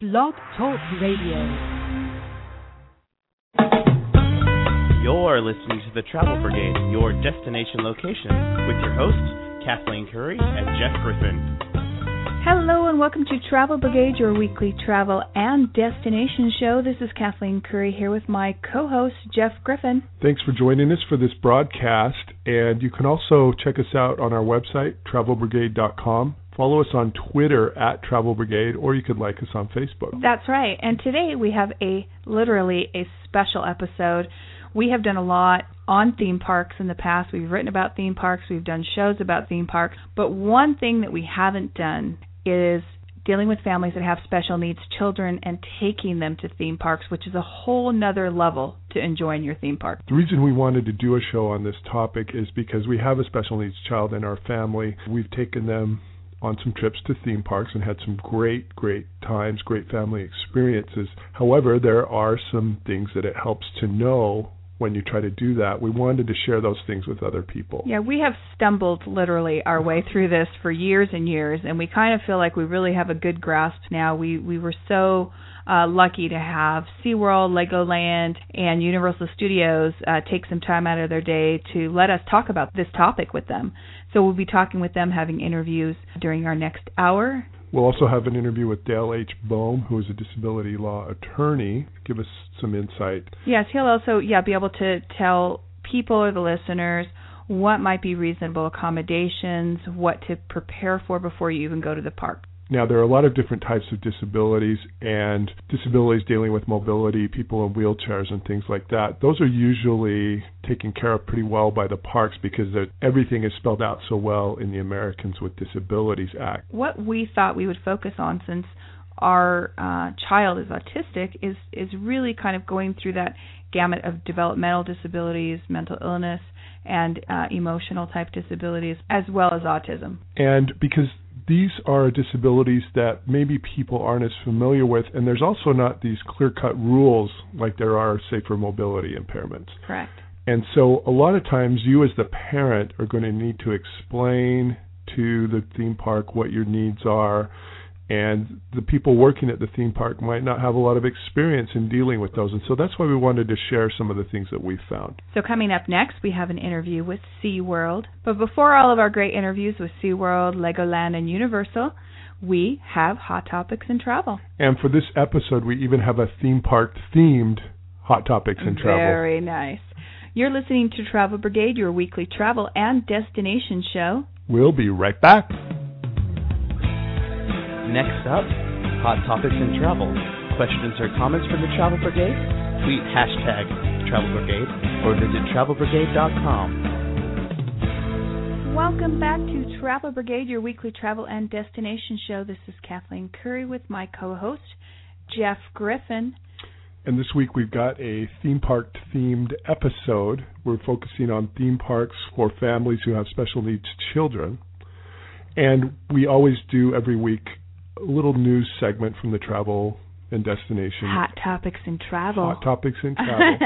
Blog Talk Radio. You're listening to the Travel Brigade, your destination location, with your hosts, Kathleen Curry and Jeff Griffin. Hello and welcome to Travel Brigade, your weekly travel and destination show. This is Kathleen Curry here with my co host, Jeff Griffin. Thanks for joining us for this broadcast. And you can also check us out on our website, travelbrigade.com. Follow us on Twitter at Travel Brigade, or you could like us on Facebook. That's right. And today we have a literally a special episode. We have done a lot on theme parks in the past. We've written about theme parks, we've done shows about theme parks, but one thing that we haven't done is dealing with families that have special needs children and taking them to theme parks, which is a whole nother level to enjoying your theme park. The reason we wanted to do a show on this topic is because we have a special needs child in our family. We've taken them on some trips to theme parks and had some great, great times, great family experiences. However, there are some things that it helps to know when you try to do that. We wanted to share those things with other people. Yeah, we have stumbled literally our way through this for years and years, and we kind of feel like we really have a good grasp now. We we were so uh, lucky to have SeaWorld, Legoland, and Universal Studios uh, take some time out of their day to let us talk about this topic with them. So we'll be talking with them, having interviews during our next hour. We'll also have an interview with Dale H. Boam, who is a disability law attorney, give us some insight. Yes, he'll also yeah be able to tell people or the listeners what might be reasonable accommodations, what to prepare for before you even go to the park. Now, there are a lot of different types of disabilities, and disabilities dealing with mobility, people in wheelchairs, and things like that. Those are usually taken care of pretty well by the parks because everything is spelled out so well in the Americans with Disabilities Act. What we thought we would focus on, since our uh, child is autistic, is is really kind of going through that gamut of developmental disabilities, mental illness, and uh, emotional type disabilities, as well as autism. And because these are disabilities that maybe people aren't as familiar with, and there's also not these clear cut rules like there are, say, for mobility impairments. Correct. And so a lot of times you, as the parent, are going to need to explain to the theme park what your needs are and the people working at the theme park might not have a lot of experience in dealing with those and so that's why we wanted to share some of the things that we found. So coming up next we have an interview with SeaWorld. But before all of our great interviews with SeaWorld, Legoland and Universal, we have hot topics in travel. And for this episode we even have a theme park themed hot topics in travel. Very nice. You're listening to Travel Brigade, your weekly travel and destination show. We'll be right back. Next up, Hot Topics in Travel. Questions or comments for the Travel Brigade? Tweet hashtag Travel Brigade or visit travelbrigade.com. Welcome back to Travel Brigade, your weekly travel and destination show. This is Kathleen Curry with my co host, Jeff Griffin. And this week we've got a theme park themed episode. We're focusing on theme parks for families who have special needs children. And we always do every week a little news segment from the travel and destination. Hot topics in travel. Hot topics in travel.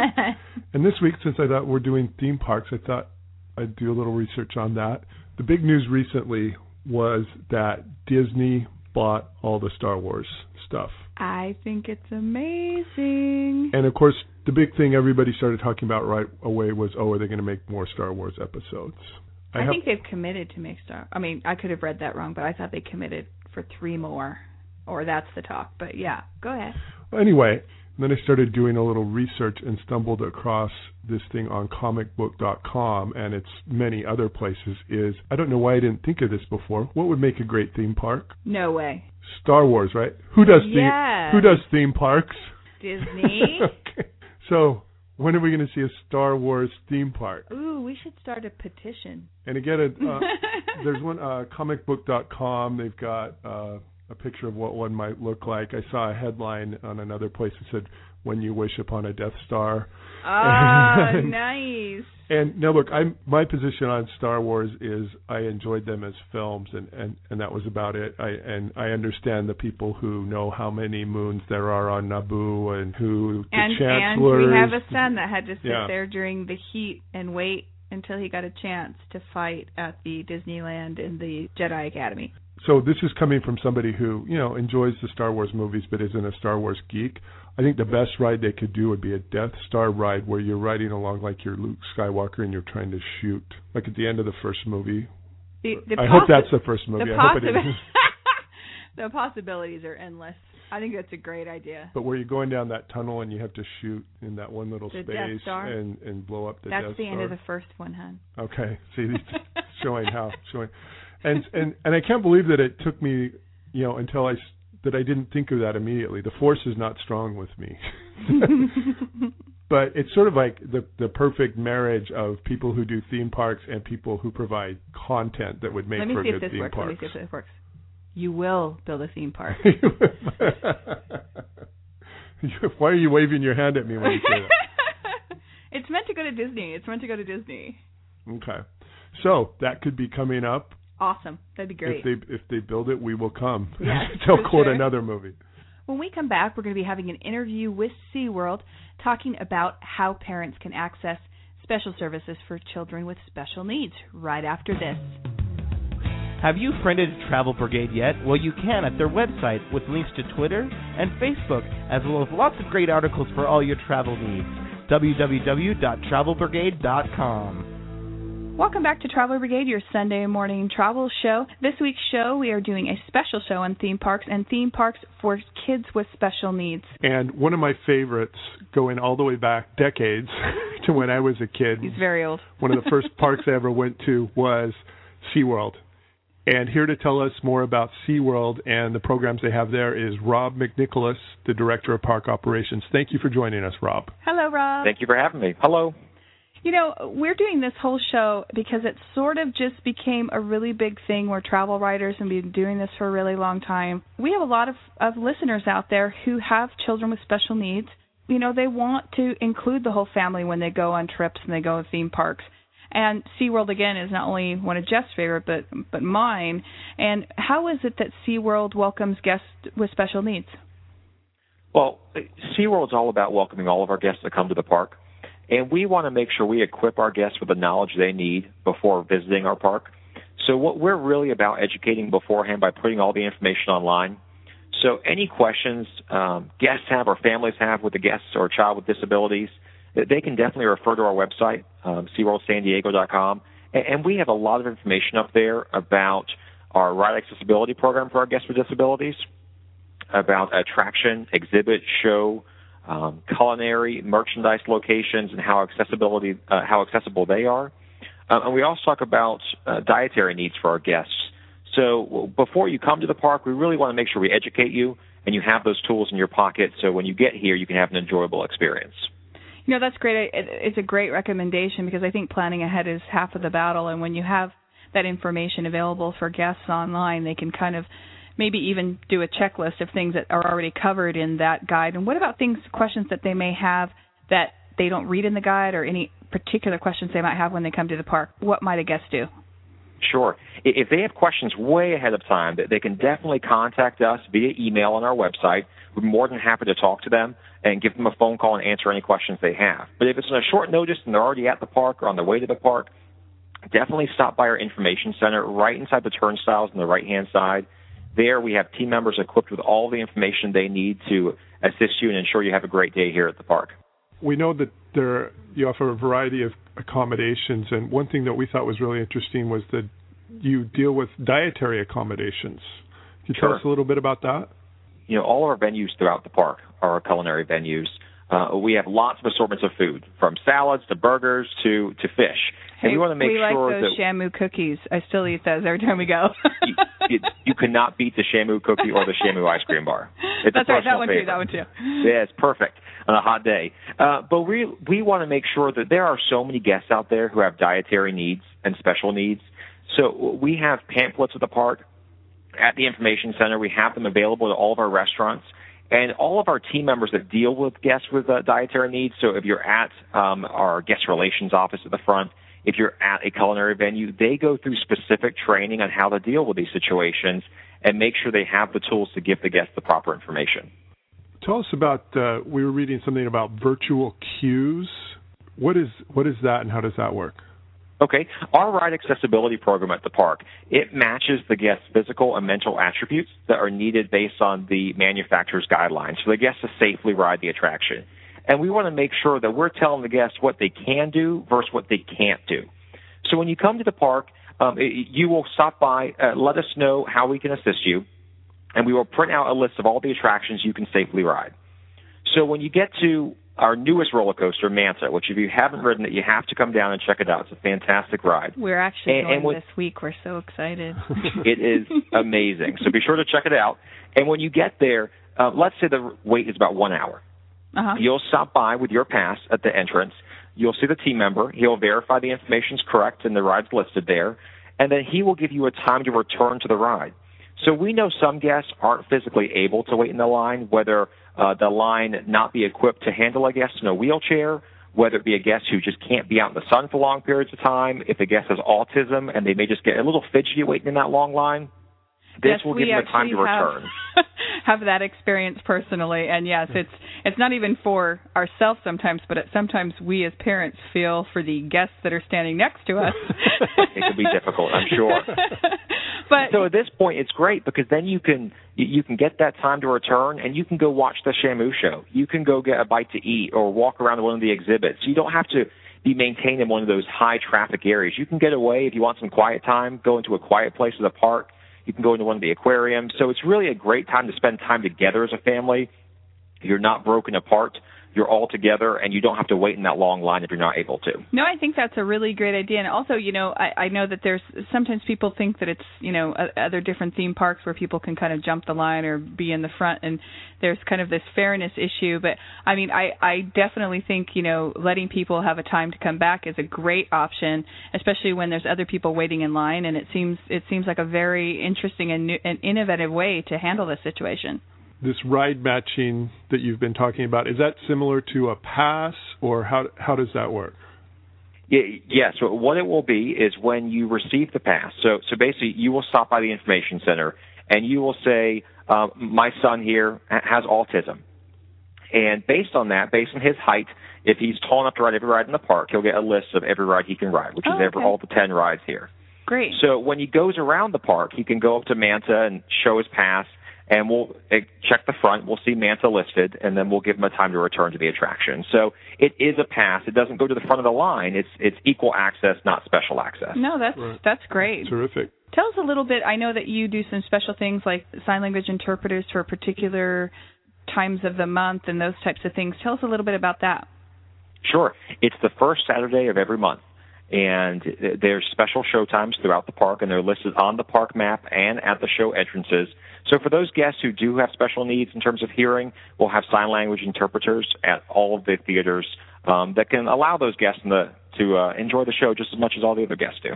and this week, since I thought we're doing theme parks, I thought I'd do a little research on that. The big news recently was that Disney bought all the Star Wars stuff. I think it's amazing. And of course, the big thing everybody started talking about right away was, oh, are they going to make more Star Wars episodes? I, I think they've committed to make Star. I mean, I could have read that wrong, but I thought they committed for three more, or that's the talk. But yeah, go ahead. Well, anyway, then I started doing a little research and stumbled across this thing on comicbook.com and its many other places. Is I don't know why I didn't think of this before. What would make a great theme park? No way. Star Wars, right? Who does yes. theme? Who does theme parks? Disney. okay. So when are we going to see a Star Wars theme park? Ooh, we should start a petition. And again, uh, there's one uh, comicbook.com. They've got uh, a picture of what one might look like. I saw a headline on another place that said "When you wish upon a Death Star." Ah, and, nice. And now look, I'm my position on Star Wars is I enjoyed them as films, and and and that was about it. I and I understand the people who know how many moons there are on Naboo and who the and, chancellors. And we have a son that had to sit Yeah. there during the heat and wait until he got a chance to fight at the Disneyland in the Jedi Academy. so this is coming from somebody who you know enjoys the Star Wars movies but isn't a Star Wars geek. I think the best ride they could do would be a Death Star ride where you're riding along like you're Luke Skywalker and you're trying to shoot, like at the end of the first movie. The, the I possi- hope that's the first movie. the I hope it possi- the possibilities are endless. I think that's a great idea. But where you're going down that tunnel and you have to shoot in that one little The space and and blow up the that's Death the end of the first one, hun. Okay, see, showing how showing, and and and I can't believe that it took me, you know, until I that I didn't think of that immediately. The force is not strong with me, but it's sort of like the the perfect marriage of people who do theme parks and people who provide content that would make Let me for see a if good this theme works. park. Let me see if this works. You will build a theme park. Why are you waving your hand at me when you say that? it's meant to go to Disney. It's meant to go to Disney. Okay, so that could be coming up. Awesome. That'd be great. If they if they build it, we will come. Yes, They'll quote sure. another movie. When we come back, we're going to be having an interview with SeaWorld talking about how parents can access special services for children with special needs right after this. Have you friended Travel Brigade yet? Well, you can at their website with links to Twitter and Facebook, as well as lots of great articles for all your travel needs. www.travelbrigade.com. Welcome back to Traveler Brigade, your Sunday morning travel show. This week's show, we are doing a special show on theme parks and theme parks for kids with special needs. And one of my favorites, going all the way back decades to when I was a kid, He's very old. one of the first parks I ever went to was SeaWorld. And here to tell us more about SeaWorld and the programs they have there is Rob McNicholas, the Director of Park Operations. Thank you for joining us, Rob. Hello, Rob. Thank you for having me. Hello. You know, we're doing this whole show because it sort of just became a really big thing where travel writers have been doing this for a really long time. We have a lot of, of listeners out there who have children with special needs. You know, they want to include the whole family when they go on trips and they go to theme parks. And SeaWorld again is not only one of Jeff's favorite but but mine. And how is it that SeaWorld welcomes guests with special needs? Well, SeaWorld's all about welcoming all of our guests that come to the park. And we want to make sure we equip our guests with the knowledge they need before visiting our park. So what we're really about educating beforehand by putting all the information online. So any questions um, guests have or families have with the guests or a child with disabilities, they can definitely refer to our website, um, SeaWorldSanDiego.com. And, and we have a lot of information up there about our ride accessibility program for our guests with disabilities, about attraction, exhibit, show, um, culinary, merchandise locations, and how accessibility uh, how accessible they are. Uh, and we also talk about uh, dietary needs for our guests. So before you come to the park, we really want to make sure we educate you and you have those tools in your pocket. So when you get here, you can have an enjoyable experience. You know, that's great. It's a great recommendation because I think planning ahead is half of the battle. And when you have that information available for guests online, they can kind of maybe even do a checklist of things that are already covered in that guide. And what about things, questions that they may have that they don't read in the guide or any particular questions they might have when they come to the park? What might a guest do? Sure. If they have questions way ahead of time, they can definitely contact us via email on our website. We're more than happy to talk to them and give them a phone call and answer any questions they have. But if it's on a short notice and they're already at the park or on their way to the park, definitely stop by our information center right inside the turnstiles on the right hand side. There we have team members equipped with all the information they need to assist you and ensure you have a great day here at the park. We know that there you offer a variety of accommodations, and one thing that we thought was really interesting was that you deal with dietary accommodations. Can you Sure. tell us a little bit about that? you know, all of our venues throughout the park are our culinary venues. Uh, we have lots of assortments of food, from salads to burgers to to fish, and we want to make we sure like those that Shamu cookies. I still eat those every time we go. you, you, you cannot beat the Shamu cookie or the Shamu ice cream bar. It's That's right. That one favorite. too. That one too. Yeah, it's perfect on a hot day. Uh, but we we want to make sure that there are so many guests out there who have dietary needs and special needs. So we have pamphlets at the park, at the information center. We have them available to all of our restaurants. And all of our team members that deal with guests with uh, dietary needs. So if you're at um, our guest relations office at the front, if you're at a culinary venue, they go through specific training on how to deal with these situations and make sure they have the tools to give the guests the proper information. Tell us about. Uh, we were reading something about virtual queues. What is what is that, and how does that work? Okay, our ride accessibility program at the park, it matches the guest's physical and mental attributes that are needed based on the manufacturer's guidelines for the guest to safely ride the attraction. And we want to make sure that we're telling the guests what they can do versus what they can't do. So when you come to the park, um, you will stop by, uh, let us know how we can assist you, and we will print out a list of all the attractions you can safely ride. So when you get to our newest roller coaster, Manta, which if you haven't ridden it, you have to come down and check it out. It's a fantastic ride. We're actually and, going and when, this week. We're so excited. it is amazing. So be sure to check it out. And when you get there, uh, let's say the wait is about one hour. Uh-huh. You'll stop by with your pass at the entrance. You'll see the team member. He'll verify the information's correct and the ride's listed there. And then he will give you a time to return to the ride. So we know some guests aren't physically able to wait in the line, whether uh, the line not be equipped to handle a guest in a wheelchair, whether it be a guest who just can't be out in the sun for long periods of time, if a guest has autism and they may just get a little fidgety waiting in that long line. This yes, will give them time to return. Have, have that experience personally, and yes, hmm. it's it's not even for ourselves sometimes, but it, sometimes we as parents feel for the guests that are standing next to us. it can be difficult, I'm sure. but so at this point, it's great because then you can you can get that time to return, and you can go watch the Shamu show. You can go get a bite to eat or walk around one of the exhibits. You don't have to be maintained in one of those high traffic areas. You can get away if you want some quiet time. Go into a quiet place of the park you can go into one of the aquariums. So it's really a great time to spend time together as a family. You're not broken apart you're all together and you don't have to wait in that long line if you're not able to. No, I think that's a really great idea. And also, you know, I, I know that there's sometimes people think that it's, you know, other different theme parks where people can kind of jump the line or be in the front and there's kind of this fairness issue. But I mean, I, I definitely think, you know, letting people have a time to come back is a great option, especially when there's other people waiting in line. And it seems, it seems like a very interesting and, new, and innovative way to handle this situation this ride matching that you've been talking about is that similar to a pass or how how does that work? Yes. So what it will be is when you receive the pass. So so basically you will stop by the information center and you will say uh, my son here has autism. And based on that based on his height if he's tall enough to ride every ride in the park he'll get a list of every ride he can ride which oh, is every okay. all the 10 rides here. Great. So when he goes around the park he can go up to manta and show his pass and we'll eh, check the front. We'll see Manta listed, and then we'll give them a time to return to the attraction. So it is a pass. It doesn't go to the front of the line. It's it's equal access, not special access. No, that's right. that's great. Terrific. Tell us a little bit. I know that you do some special things like sign language interpreters for particular times of the month and those types of things. Tell us a little bit about that. Sure. It's the first Saturday of every month and there's special show times throughout the park, and they're listed on the park map and at the show entrances. So for those guests who do have special needs in terms of hearing, we'll have sign language interpreters at all of the theaters um, that can allow those guests the, to uh, enjoy the show just as much as all the other guests do.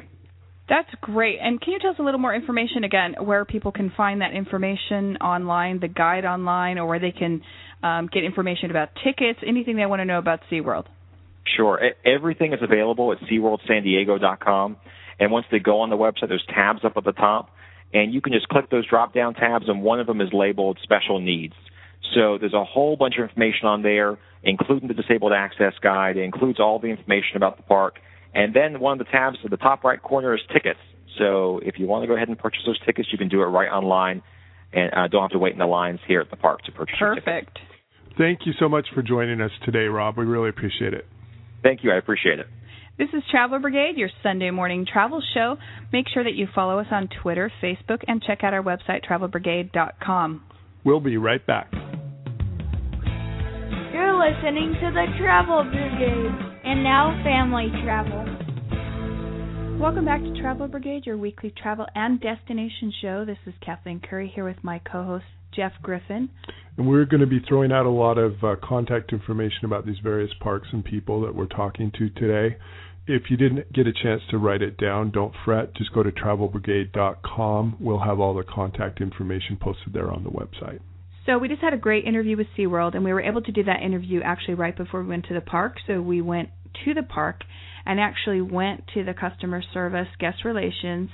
That's great. And can you tell us a little more information again, where people can find that information online, the guide online, or where they can um, get information about tickets, anything they want to know about SeaWorld? Sure. Everything is available at SeaWorldSanDiego.com. And once they go on the website, there's tabs up at the top and you can just click those drop down tabs, and one of them is labeled special needs. So there's a whole bunch of information on there, including the disabled access guide. It includes all the information about the park. And then one of the tabs at the top right corner is tickets. So if you want to go ahead and purchase those tickets, you can do it right online and uh, don't have to wait in the lines here at the park to purchase Perfect. Thank you so much for joining us today, Rob. We really appreciate it. Thank you. I appreciate it. This is Traveler Brigade, your Sunday morning travel show. Make sure that you follow us on Twitter, Facebook, and check out our website, travelbrigade.com. We'll be right back. You're listening to the Travel Brigade, and now family travel. Welcome back to Travel Brigade, your weekly travel and destination show. This is Kathleen Curry here with my co host, Jeff Griffin. And we're going to be throwing out a lot of uh, contact information about these various parks and people that we're talking to today. If you didn't get a chance to write it down, don't fret. Just go to travelbrigade.com. We'll have all the contact information posted there on the website. So we just had a great interview with SeaWorld, and we were able to do that interview actually right before we went to the park. So we went to the park and actually went to the customer service, guest relations.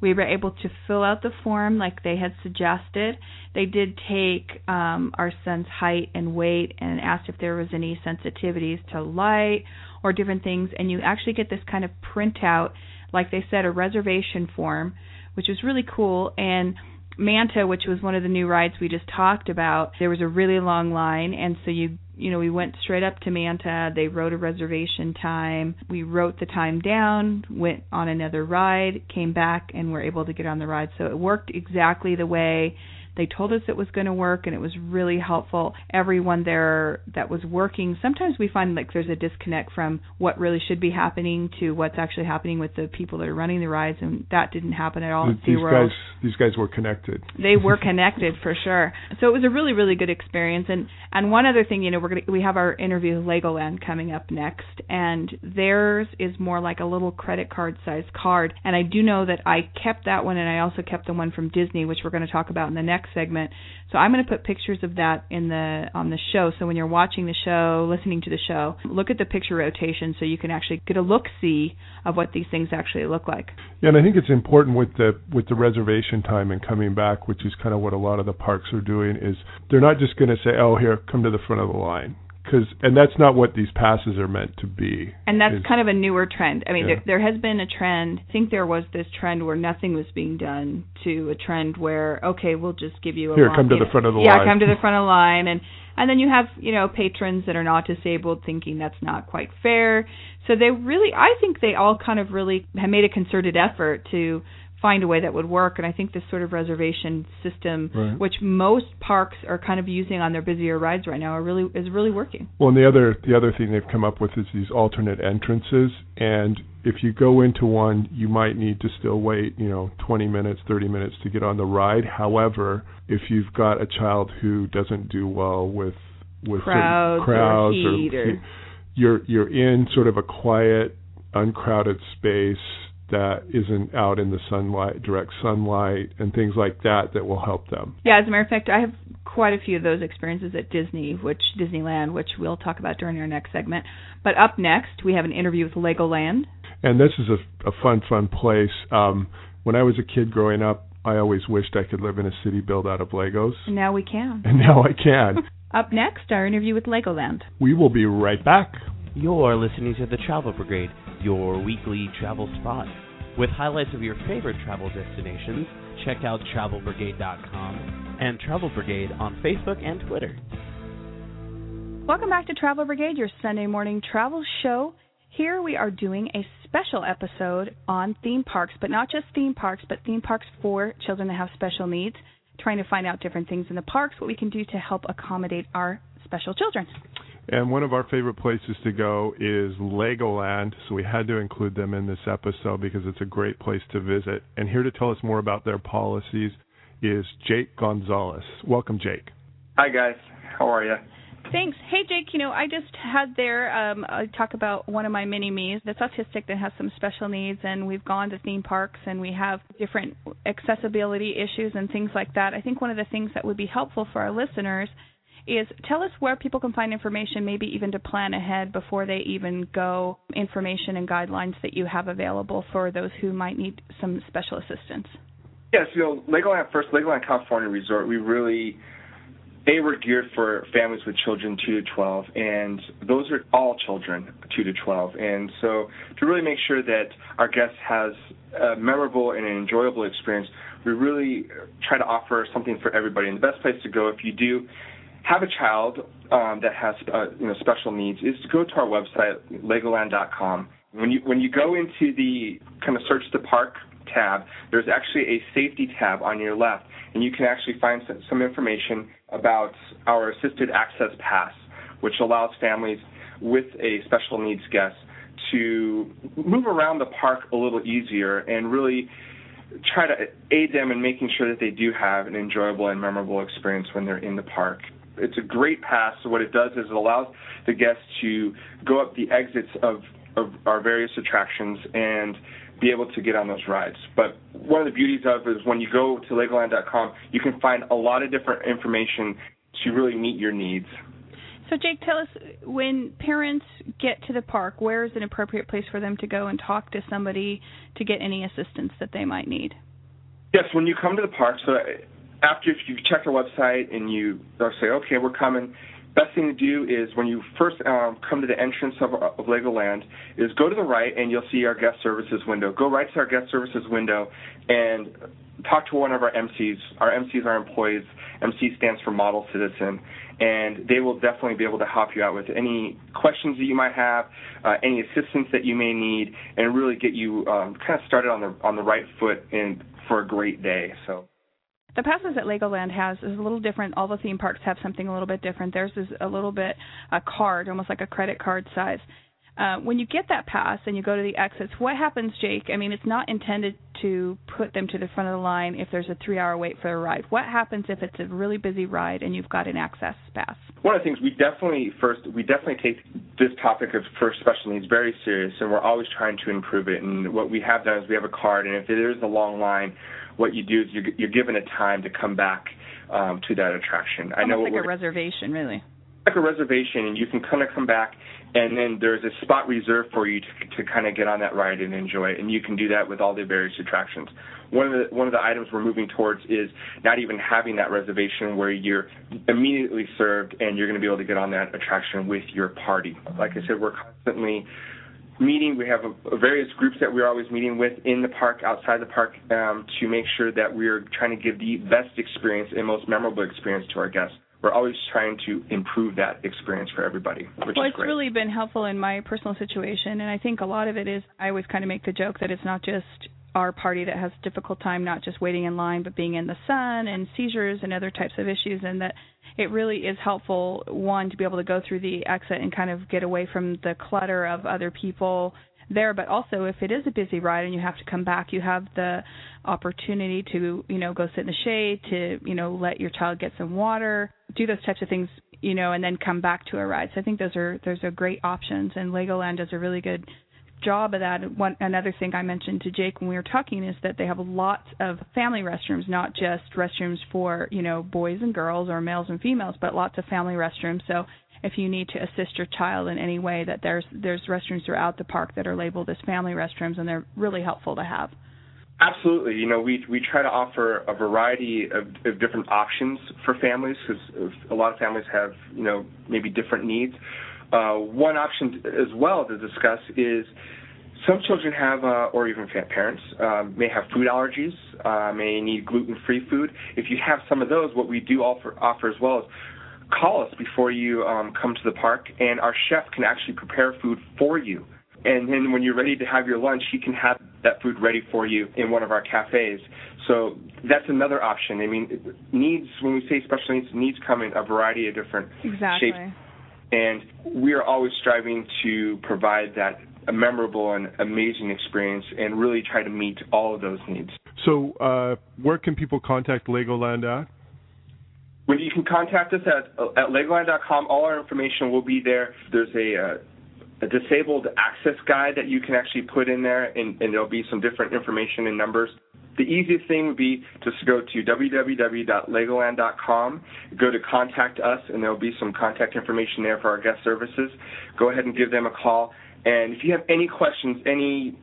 We were able to fill out the form like they had suggested. They did take um, our son's height and weight and asked if there was any sensitivities to light or different things. And you actually get this kind of printout, like they said, a reservation form, which was really cool. And Manta, which was one of the new rides we just talked about, there was a really long line, and so you you know we went straight up to Manta. They wrote a reservation time. We wrote the time down, went on another ride, came back, and were able to get on the ride. So it worked exactly the way they told us it was going to work, and it was really helpful. Everyone there that was working, sometimes we find like there's a disconnect from what really should be happening to what's actually happening with the people that are running the rides, and that didn't happen at all. These guys, these guys were connected. They were connected for sure. So it was a really, really good experience. And and one other thing, you know, we're gonna we have our interview with Legoland coming up next, and theirs is more like a little credit card sized card. And I do know that I kept that one, and I also kept the one from Disney, which we're going to talk about in the next segment. So I'm going to put pictures of that in the on the show. So when you're watching the show, listening to the show, look at the picture rotation so you can actually get a look see of what these things actually look like. Yeah, and I think it's important with the with the reservation time and coming back, which is kind of what a lot of the parks are doing. Is they're not just going to say, "Oh, here, come to the front of the line." Because and that's not what these passes are meant to be. And that's is, kind of a newer trend. I mean, yeah. there, there has been a trend. I think there was this trend where nothing was being done to a trend where okay, we'll just give you a here, line, come to the front of the yeah, line. Yeah, come to the front of the line, and and then you have you know patrons that are not disabled thinking that's not quite fair. So they really, I think they all kind of really have made a concerted effort to find a way that would work. And I think this sort of reservation system, right. which most parks are kind of using on their busier rides right now, are really is really working. Well, and the other the other thing they've come up with is these alternate entrances, and if you go into one, you might need to still wait, you know, 20 minutes, 30 minutes to get on the ride. However, if you've got a child who doesn't do well with with crowds, crowds or, heat or, or you're you're in sort of a quiet, uncrowded space that isn't out in the sunlight, direct sunlight, and things like that that will help them. Yeah, as a matter of fact, I have quite a few of those experiences at Disney, which Disneyland, which we'll talk about during our next segment. But up next, we have an interview with Legoland. And this is a, a fun, fun place. Um, when I was a kid growing up, I always wished I could live in a city built out of Legos. And now we can. And now I can. up next, our interview with Legoland. We will be right back. You're listening to the Travel Brigade your weekly travel spot. With highlights of your favorite travel destinations, check out travelbrigade.com and Travel Brigade on Facebook and Twitter. Welcome back to Travel Brigade, your Sunday morning travel show. Here we are doing a special episode on theme parks, but not just theme parks, but theme parks for children that have special needs, trying to find out different things in the parks, what we can do to help accommodate our special children. And one of our favorite places to go is Legoland, so we had to include them in this episode because it's a great place to visit. And here to tell us more about their policies is Jake Gonzalez. Welcome, Jake. Hi, guys. How are you? Thanks. Hey, Jake, you know, I just had there um, I talk about one of my mini me's that's autistic that has some special needs, and we've gone to theme parks and we have different accessibility issues and things like that. I think one of the things that would be helpful for our listeners is tell us where people can find information, maybe even to plan ahead before they even go, information and guidelines that you have available for those who might need some special assistance. Yes, you know, Legoland First, Legoland California Resort, we really, they were geared for families with children 2 to 12, and those are all children 2 to 12. And so to really make sure that our guests has a memorable and an enjoyable experience, we really try to offer something for everybody. And the best place to go if you do have a child um, that has uh, you know special needs is to go to our website legoland.com. When you when you go into the kind of search the park tab, there's actually a safety tab on your left, and you can actually find some, some information about our assisted access pass, which allows families with a special needs guest to move around the park a little easier and really try to aid them in making sure that they do have an enjoyable and memorable experience when they're in the park it's a great pass. So what it does is it allows the guests to go up the exits of of our various attractions and be able to get on those rides. But one of the beauties of it is when you go to Legoland.com, you can find a lot of different information to really meet your needs. So, Jake, tell us when parents get to the park, where is an appropriate place for them to go and talk to somebody to get any assistance that they might need? Yes, when you come to the park, so after if you check our website and you say, okay, we're coming. Best thing to do is when you first um, come to the entrance of, of Legoland, is go to the right and you'll see our guest services window. Go right to our guest services window and talk to one of our MCs. Our MCs are employees. MC stands for Model Citizen, and they will definitely be able to help you out with any questions that you might have, uh, any assistance that you may need, and really get you um, kind of started on the on the right foot and for a great day. So. The passes that Legoland has is a little different. All the theme parks have something a little bit different. Theirs is a little bit a card, almost like a credit card size. Uh, when you get that pass and you go to the exits, what happens, Jake? I mean, it's not intended to put them to the front of the line if there's a three-hour wait for a ride. What happens if it's a really busy ride and you've got an access pass? One of the things we definitely first we definitely take this topic of first special needs very serious, and we're always trying to improve it. And what we have done is we have a card, and if there is a long line, what you do is you're, you're given a time to come back um, to that attraction. Almost I know like a reservation, really like a reservation and you can kind of come back and then there's a spot reserved for you to, to kind of get on that ride and enjoy it. And you can do that with all the various attractions. One of the one of the items we're moving towards is not even having that reservation where you're immediately served and you're going to be able to get on that attraction with your party. Like i said we're constantly meeting. We have a, a various groups that we're always meeting with in the park, outside the park, um, to make sure that we're trying to give the best experience and most memorable experience to our guests we're always trying to improve that experience for everybody, which well, is great. it's really been helpful in my personal situation, and I think a lot of it is I always kind of make the joke that it's not just our party that has difficult time not just waiting in line but being in the sun and seizures and other types of issues and that it really is helpful one to be able to go through the exit and kind of get away from the clutter of other people there but also if it is a busy ride and you have to come back you have the opportunity to you know go sit in the shade to you know let your child get some water do those types of things you know and then come back to a ride. So i think those are those are great options and legoland does a really good job of that. One another thing i mentioned to jake when we were talking is that they have lots of family restrooms not just restrooms for you know boys and girls or males and females but lots of family restrooms. So if you need to assist your child in any way that there's there's restrooms throughout the park that are labeled as family restrooms and they're really helpful to have. Absolutely. You know we we try to offer a variety of, of different options for families because a lot of families have you know maybe different needs. Uh, one option as well to discuss is some children have, uh, or even parents, um, may have food allergies, uh, may need gluten-free food. If you have some of those, what we do offer, offer as well is call us before you um, come to the park, and our chef can actually prepare food for you. And then when you're ready to have your lunch, he can have that food ready for you in one of our cafes. So that's another option. I mean, needs, when we say special needs, needs come in a variety of different exactly. shapes. And we are always striving to provide that a memorable and amazing experience and really try to meet all of those needs. So, uh, where can people contact Legoland at? When you can contact us at at Legoland.com, all our information will be there. There's a, uh, a disabled access guide that you can actually put in there, and, and there'll be some different information and numbers. The easiest thing would be just to go to www.legoland.com, go to contact us, and there'll be some contact information there for our guest services. Go ahead and give them a call. And if you have any questions, any,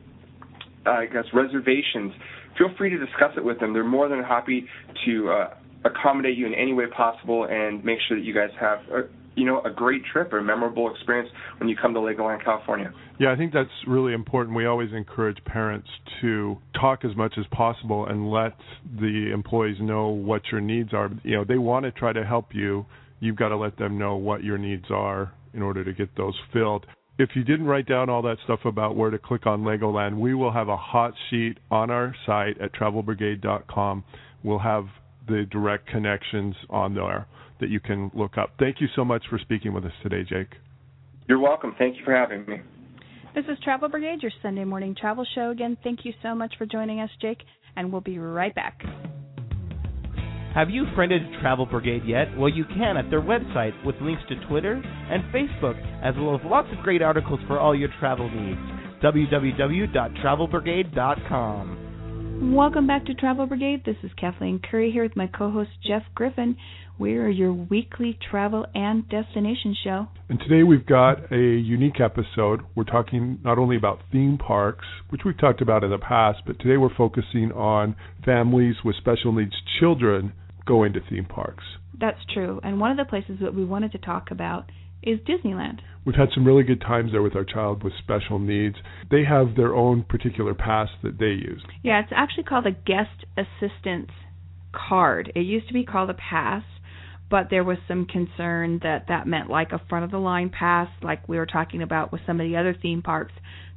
uh, I guess, reservations, feel free to discuss it with them. They're more than happy to uh, accommodate you in any way possible and make sure that you guys have a, you know a great trip or a memorable experience when you come to Legoland, California. Yeah, I think that's really important. We always encourage parents to talk as much as possible and let the employees know what your needs are. You know, they want to try to help you. You've got to let them know what your needs are in order to get those filled. If you didn't write down all that stuff about where to click on Legoland, we will have a hot sheet on our site at travelbrigade.com. We'll have the direct connections on there that you can look up. Thank you so much for speaking with us today, Jake. You're welcome. Thank you for having me. This is Travel Brigade, your Sunday morning travel show. Again, thank you so much for joining us, Jake, and we'll be right back. Have you friended Travel Brigade yet? Well, you can at their website with links to Twitter and Facebook, as well as lots of great articles for all your travel needs. www.travelbrigade.com. Welcome back to Travel Brigade. This is Kathleen Curry here with my co host Jeff Griffin. We are your weekly travel and destination show. And today we've got a unique episode. We're talking not only about theme parks, which we've talked about in the past, but today we're focusing on families with special needs children going to theme parks. That's true. And one of the places that we wanted to talk about is Disneyland. We've had some really good times there with our child with special needs. They have their own particular pass that they use. Yeah, it's actually called a guest assistance card. It used to be called a pass, but there was some concern that that meant like a front of the line pass, like we were talking about with some of the other theme parks.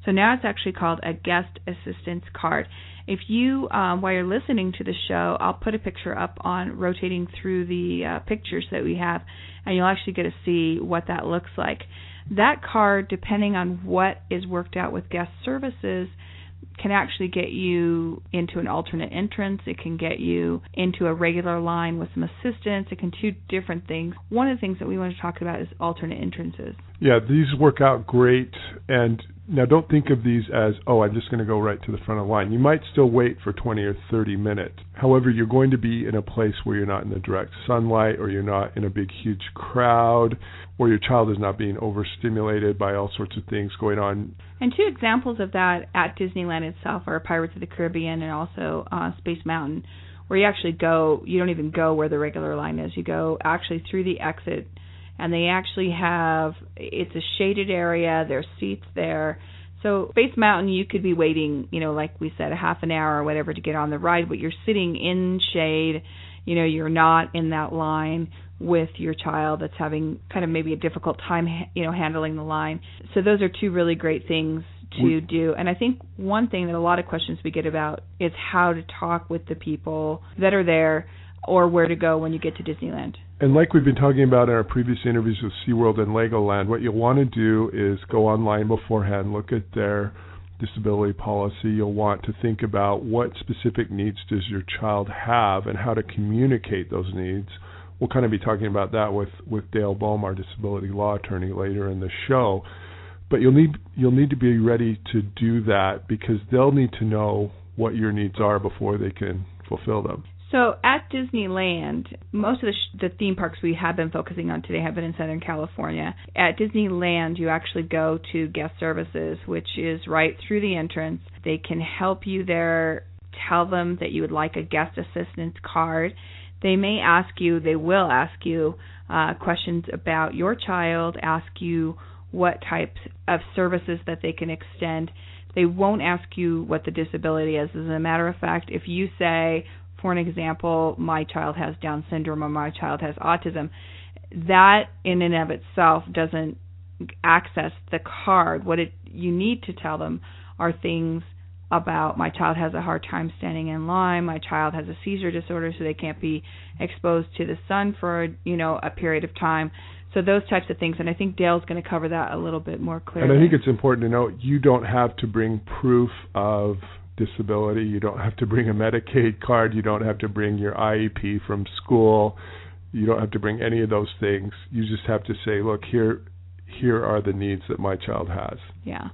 So now it's actually called a guest assistance card. If you, um, while you're listening to the show, I'll put a picture up on rotating through the uh, pictures that we have, and you'll actually get to see what that looks like. That card, depending on what is worked out with guest services, can actually get you into an alternate entrance. It can get you into a regular line with some assistance. It can do different things. One of the things that we want to talk about is alternate entrances. Yeah, these work out great. And now don't think of these as, oh, I'm just going to go right to the front of the line. You might still wait for 20 or 30 minutes. However, you're going to be in a place where you're not in the direct sunlight or you're not in a big, huge crowd or your child is not being overstimulated by all sorts of things going on. And two examples of that at Disneyland itself are Pirates of the Caribbean and also uh, Space Mountain, where you actually go, you don't even go where the regular line is. You go actually through the exit, and they actually have, it's a shaded area, there's seats there. So Space Mountain, you could be waiting, you know, like we said, a half an hour or whatever to get on the ride, but you're sitting in shade. You know, you're not in that line with your child that's having kind of maybe a difficult time you know handling the line so those are two really great things to do and i think one thing that a lot of questions we get about is how to talk with the people that are there or where to go when you get to disneyland and like we've been talking about in our previous interviews with SeaWorld and Legoland, what you'll want to do is go online beforehand, look at their disability policy. You'll want to think about what specific needs does your child have and how to communicate those needs we'll kind of be talking about that with with Dale Boam, our disability law attorney, later in the show. But you'll need you'll need to be ready to do that because they'll need to know what your needs are before they can fulfill them. So at Disneyland, most of the, sh- the theme parks we have been focusing on today have been in Southern California. At Disneyland, you actually go to guest services, which is right through the entrance. They can help you there. Tell them that you would like a guest assistance card they may ask you, they will ask you uh, questions about your child, ask you what types of services that they can extend. They won't ask you what the disability is. As a matter of fact, if you say, for an example, my child has Down syndrome or my child has autism, that in and of itself doesn't access the card. What it you need to tell them are things about my child has a hard time standing in line my child has a seizure disorder so they can't be exposed to the sun for you know a period of time so those types of things and i think dale's going to cover that a little bit more clearly and i think it's important to note you don't have to bring proof of disability you don't have to bring a medicaid card you don't have to bring your iep from school you don't have to bring any of those things you just have to say look here here are the needs that my child has yeah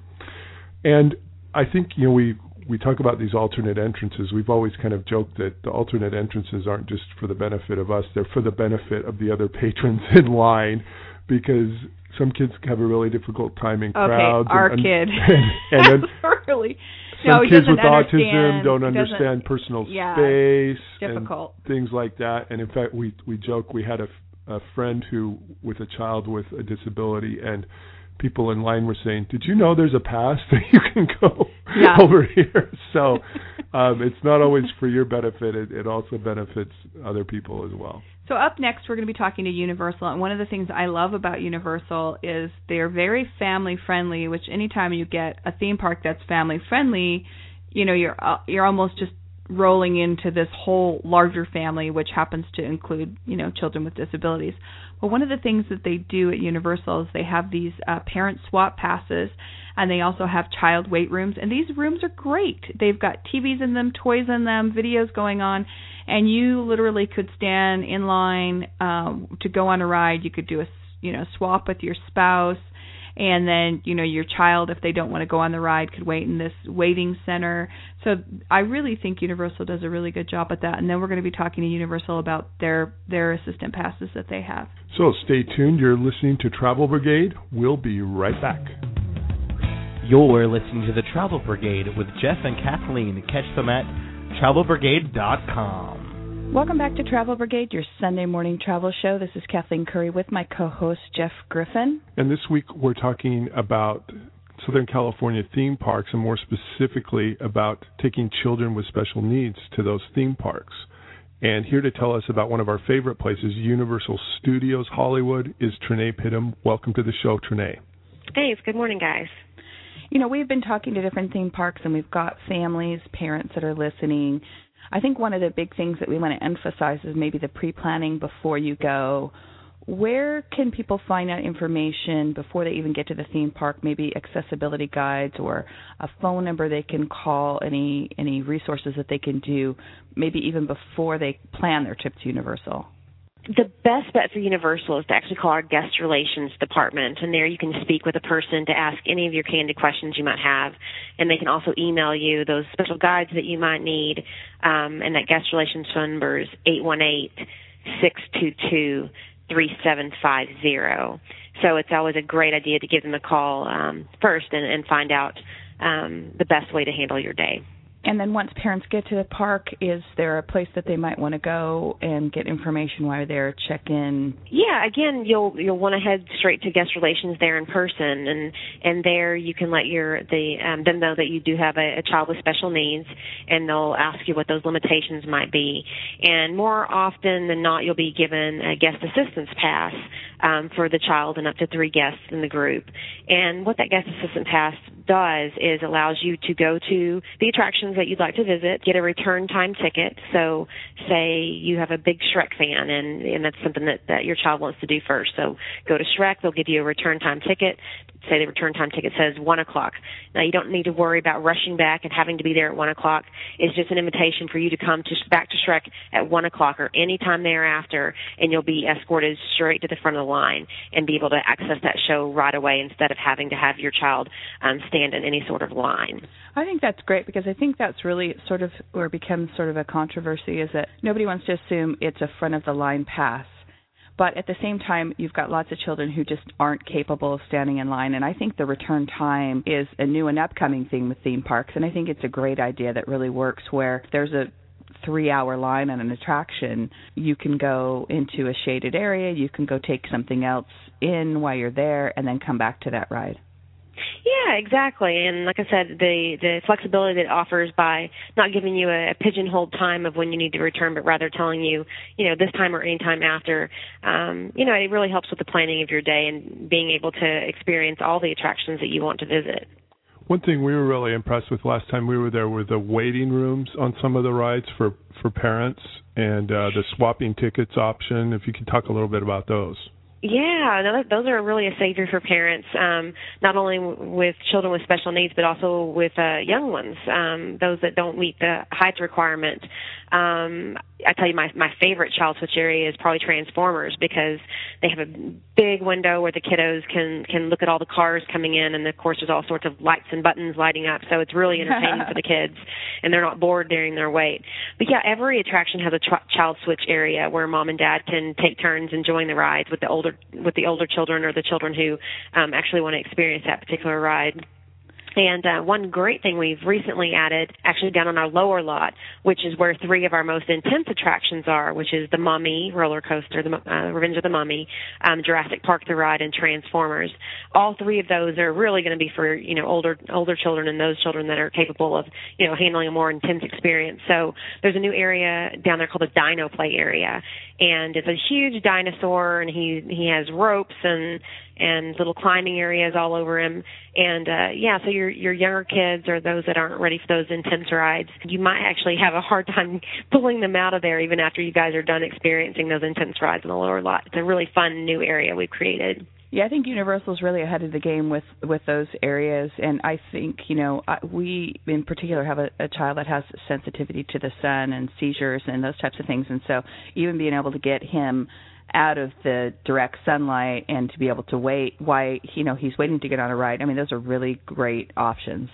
and I think you know we we talk about these alternate entrances. We've always kind of joked that the alternate entrances aren't just for the benefit of us; they're for the benefit of the other patrons in line, because some kids have a really difficult time in okay, crowds. our and, kid. And, and then really. Some no, kids with autism don't understand personal yeah, space difficult. and things like that. And in fact, we we joke we had a, a friend who with a child with a disability and people in line were saying, "Did you know there's a pass that you can go yeah. over here?" So um, it's not always for your benefit; it, it also benefits other people as well. So up next, we're going to be talking to Universal, and one of the things I love about Universal is they're very family friendly. Which anytime you get a theme park that's family friendly, you know you're uh, you're almost just rolling into this whole larger family, which happens to include you know children with disabilities. But one of the things that they do at Universal is they have these uh, parent swap passes, and they also have child wait rooms. And these rooms are great. They've got TVs in them, toys in them, videos going on, and you literally could stand in line um, to go on a ride. You could do a you know swap with your spouse and then you know your child if they don't want to go on the ride could wait in this waiting center. So i really think universal does a really good job at that. And then we're going to be talking to universal about their their assistant passes that they have. So stay tuned. You're listening to travel brigade. We'll be right back. You're listening to the travel brigade with jeff and kathleen. Catch them at travelbrigade.com Welcome back to Travel Brigade, your Sunday morning travel show. This is Kathleen Curry with my co host, Jeff Griffin. And this week we're talking about Southern California theme parks and more specifically about taking children with special needs to those theme parks. And here to tell us about one of our favorite places, Universal Studios Hollywood, is Trinae Pittum. Welcome to the show, Trinae. Thanks. Good morning, guys. You know, we've been talking to different theme parks and we've got families, parents that are listening I think one of the big things that we want to emphasize is maybe the pre planning before you go. Where can people find out information before they even get to the theme park? Maybe accessibility guides or a phone number they can call. Any any resources that they can do, maybe even before they plan their trip to Universal the best bet for Universal is to actually call our guest relations department, and there you can speak with a person to ask any of your candid questions you might have, and they can also email you those special guides that you might need. Um, and that guest relations phone number is eight one eight six two two three seven five zero. So it's always a great idea to give them a call um, first and, and find out um, the best way to handle your day. And then once parents get to the park, is there a place that they might want to go and get information while they're check in? Yeah, again, you'll you'll want to head straight to guest relations there in person, and and there you can let your the um, them know that you do have a, a child with special needs, and they'll ask you what those limitations might be. And more often than not, you'll be given a guest assistance pass um, for the child and up to three guests in the group. And what that guest assistance pass does is allows you to go to the attractions that you'd like to visit, get a return time ticket. So, say you have a big Shrek fan, and and that's something that that your child wants to do first. So, go to Shrek. They'll give you a return time ticket. Say the return time ticket says one o'clock. Now you don't need to worry about rushing back and having to be there at one o'clock. It's just an invitation for you to come to back to Shrek at one o'clock or any time thereafter, and you'll be escorted straight to the front of the line and be able to access that show right away instead of having to have your child um, stand in any sort of line. I think that's great because I think that's really sort of or becomes sort of a controversy is that nobody wants to assume it's a front of the line pass. But at the same time, you've got lots of children who just aren't capable of standing in line. And I think the return time is a new and upcoming thing with theme parks. And I think it's a great idea that really works where there's a three hour line on an attraction, you can go into a shaded area, you can go take something else in while you're there, and then come back to that ride. Yeah, exactly. And like I said, the the flexibility that it offers by not giving you a, a pigeonholed time of when you need to return, but rather telling you, you know, this time or any time after, um, you know, it really helps with the planning of your day and being able to experience all the attractions that you want to visit. One thing we were really impressed with last time we were there were the waiting rooms on some of the rides for for parents and uh, the swapping tickets option. If you could talk a little bit about those. Yeah, no, those are really a savior for parents, um, not only with children with special needs, but also with uh, young ones, um, those that don't meet the height requirement. Um, I tell you, my my favorite child switch area is probably Transformers because they have a big window where the kiddos can can look at all the cars coming in, and of course there's all sorts of lights and buttons lighting up, so it's really entertaining for the kids, and they're not bored during their wait. But yeah, every attraction has a tr- child switch area where mom and dad can take turns enjoying the rides with the older with the older children or the children who um, actually want to experience that particular ride. And uh, one great thing we've recently added, actually down on our lower lot, which is where three of our most intense attractions are, which is the Mummy roller coaster, the uh, Revenge of the Mummy, um, Jurassic Park the ride, and Transformers. All three of those are really going to be for you know older older children and those children that are capable of you know handling a more intense experience. So there's a new area down there called the Dino Play area, and it's a huge dinosaur, and he he has ropes and and little climbing areas all over him. And uh, yeah, so your your younger kids or those that aren't ready for those intense rides, you might actually have a hard time pulling them out of there even after you guys are done experiencing those intense rides in the lower lot. It's a really fun new area we've created. Yeah, I think Universal's really ahead of the game with with those areas, and I think you know I, we in particular have a, a child that has sensitivity to the sun and seizures and those types of things, and so even being able to get him out of the direct sunlight and to be able to wait why you know he's waiting to get on a ride. I mean, those are really great options.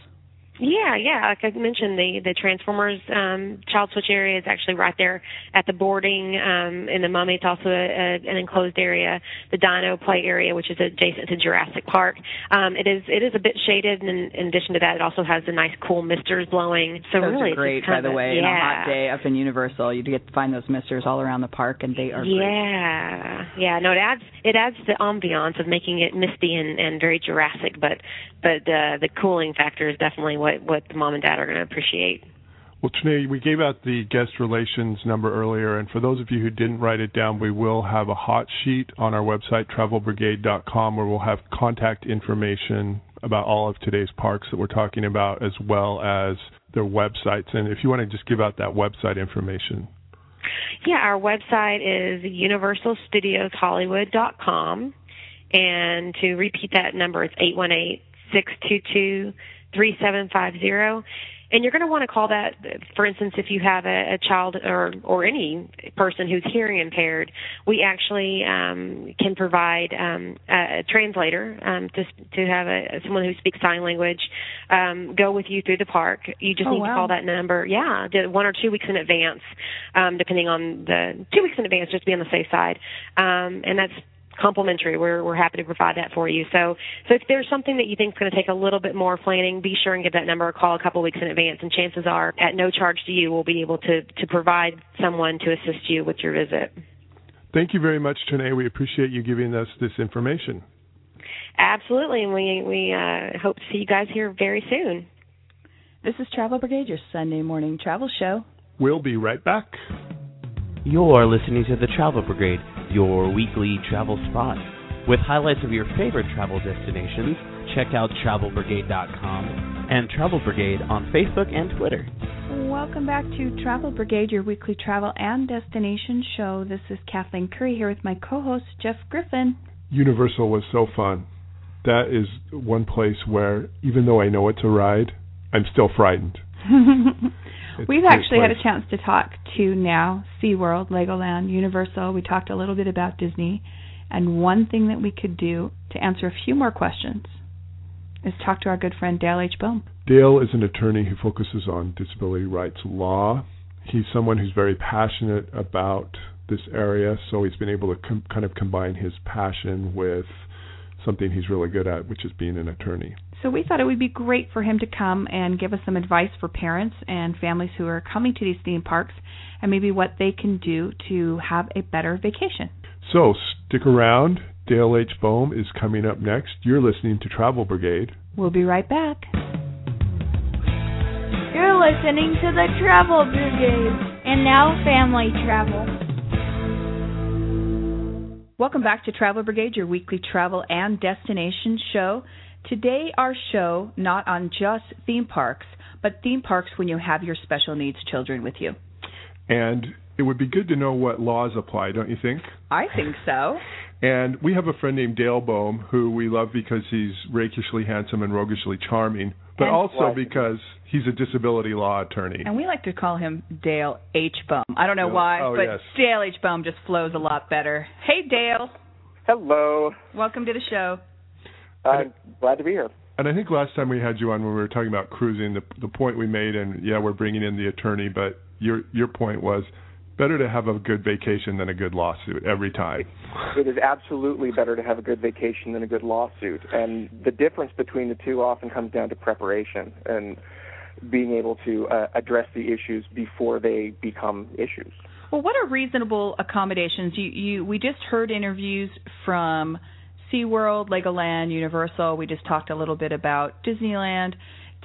Yeah, yeah. Like I mentioned, the the Transformers um, child switch area is actually right there at the boarding um, in the Mummy. It's also a, a, an enclosed area. The Dino Play area, which is adjacent to Jurassic Park, um, it is it is a bit shaded, and in, in addition to that, it also has the nice cool misters blowing. So those really, are great. By the way, yeah. on a hot day up in Universal, you get to find those misters all around the park, and they are yeah, great. yeah. No, it adds it adds the ambiance of making it misty and and very Jurassic, but but uh, the cooling factor is definitely what what what the mom and dad are going to appreciate. Well, Tanae, we gave out the guest relations number earlier, and for those of you who didn't write it down, we will have a hot sheet on our website, travelbrigade.com, where we'll have contact information about all of today's parks that we're talking about, as well as their websites. And if you want to just give out that website information. Yeah, our website is universalstudioshollywood.com. And to repeat that number, it's 818 622 3750 and you're going to want to call that for instance if you have a, a child or or any person who's hearing impaired we actually um, can provide um, a, translator um, to to have a someone who speaks sign language um, go with you through the park. You just oh, need wow. to call that number. Yeah one or two weeks in advance um, depending on the two weeks in advance just to be on the safe side. Um, and that's complimentary. We're we're happy to provide that for you. So so if there's something that you think is going to take a little bit more planning, be sure and give that number a call a couple weeks in advance. And chances are, at no charge to you, we'll be able to to provide someone to assist you with your visit. Thank you very much, Tanae. We appreciate you giving us this information. Absolutely, and we we uh, hope to see you guys here very soon. This is Travel Brigade, your Sunday morning travel show. We'll be right back. You're listening to the Travel Brigade, your weekly travel spot. With highlights of your favorite travel destinations, check out travelbrigade.com and Travel Brigade on Facebook and Twitter. Welcome back to Travel Brigade, your weekly travel and destination show. This is Kathleen Curry here with my co host, Jeff Griffin. Universal was so fun. That is one place where, even though I know it's a ride, I'm still frightened. We've actually had a chance to talk to now SeaWorld, Legoland, Universal. We talked a little bit about Disney. And one thing that we could do to answer a few more questions is talk to our good friend Dale H. Boam. Dale is an attorney who focuses on disability rights law. He's someone who's very passionate about this area, so he's been able to com- kind of combine his passion with something he's really good at, which is being an attorney. So we thought it would be great for him to come and give us some advice for parents and families who are coming to these theme parks and maybe what they can do to have a better vacation. So stick around. Dale H. Boam is coming up next. You're listening to Travel Brigade. We'll be right back. You're listening to the Travel Brigade. And now, family travel. Welcome back to Travel Brigade, your weekly travel and destination show. Today, our show not on just theme parks, but theme parks when you have your special needs children with you. And it would be good to know what laws apply, don't you think? I think so. And we have a friend named Dale Boam who we love because he's rakishly handsome and roguishly charming, but And- also because he's a disability law attorney. And we like to call him Dale H. Boam. I don't know Dale- why, oh, but yes. Dale H. Boam just flows a lot better. Hey, Dale. Hello. Welcome to the show. I'm glad to be here. And I think last time we had you on when we were talking about cruising, the the point we made, and yeah, we're bringing in the attorney, but your your point was better to have a good vacation than a good lawsuit every time. It is absolutely better to have a good vacation than a good lawsuit. And the difference between the two often comes down to preparation and being able to uh, address the issues before they become issues. Well, what are reasonable accommodations? You, you, we just heard interviews from SeaWorld, Legoland, Universal. We just talked a little bit about Disneyland.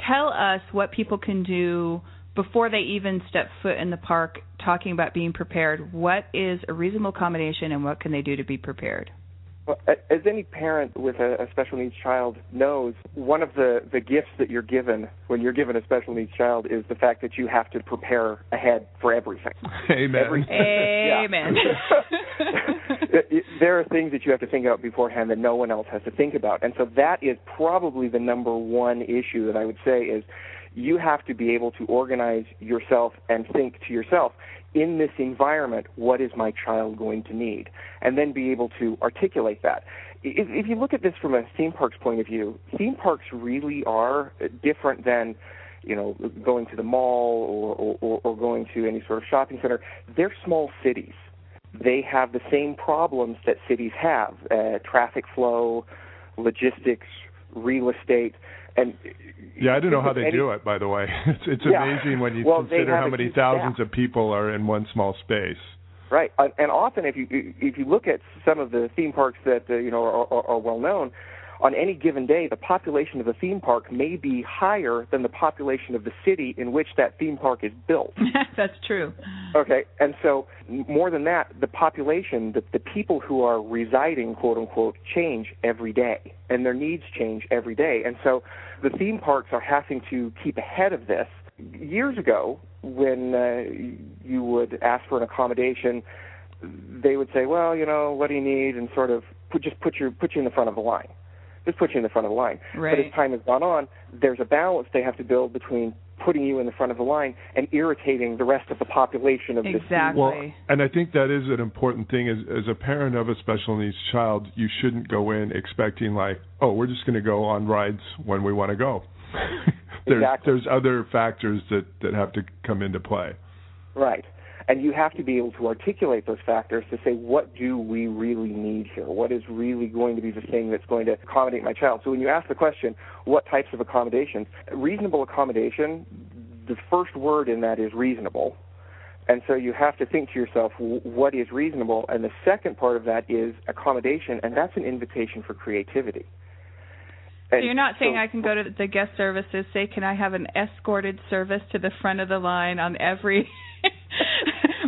Tell us what people can do before they even step foot in the park talking about being prepared. What is a reasonable accommodation and what can they do to be prepared? Well, a- as any parent with a, a special needs child knows, one of the, the gifts that you're given when you're given a special needs child is the fact that you have to prepare ahead for everything. Amen. Every- Amen. It- it- there are things that you have to think about beforehand that no one else has to think about. And so that is probably the number one issue that I would say is you have to be able to organize yourself and think to yourself, in this environment, what is my child going to need? And then be able to articulate that. If, if you look at this from a theme park's point of view, theme parks really are different than you know, going to the mall or, or, or going to any sort of shopping center. They're small cities. They have the same problems that cities have: uh, traffic flow, logistics, real estate, and yeah, I don't know how they any, do it. By the way, it's it's yeah. amazing when you well, consider how many thousands staff. of people are in one small space. Right, and often if you if you look at some of the theme parks that uh, you know are, are, are well known, on any given day, the population of a theme park may be higher than the population of the city in which that theme park is built. That's true. Okay, and so more than that, the population, the, the people who are residing, quote unquote, change every day, and their needs change every day. And so the theme parks are having to keep ahead of this. Years ago, when uh, you would ask for an accommodation, they would say, "Well, you know, what do you need?" and sort of put, just put your put you in the front of the line just put you in the front of the line. Right. But as time has gone on, there's a balance they have to build between putting you in the front of the line and irritating the rest of the population of exactly. Well, and I think that is an important thing. As, as a parent of a special needs child, you shouldn't go in expecting like, oh, we're just going to go on rides when we want to go. there's exactly. there's other factors that that have to come into play. Right. And you have to be able to articulate those factors to say, what do we really need here? What is really going to be the thing that's going to accommodate my child? So when you ask the question, what types of accommodations? Reasonable accommodation, the first word in that is reasonable. And so you have to think to yourself, what is reasonable? And the second part of that is accommodation, and that's an invitation for creativity. And so you're not saying so, I can go to the guest services, say, can I have an escorted service to the front of the line on every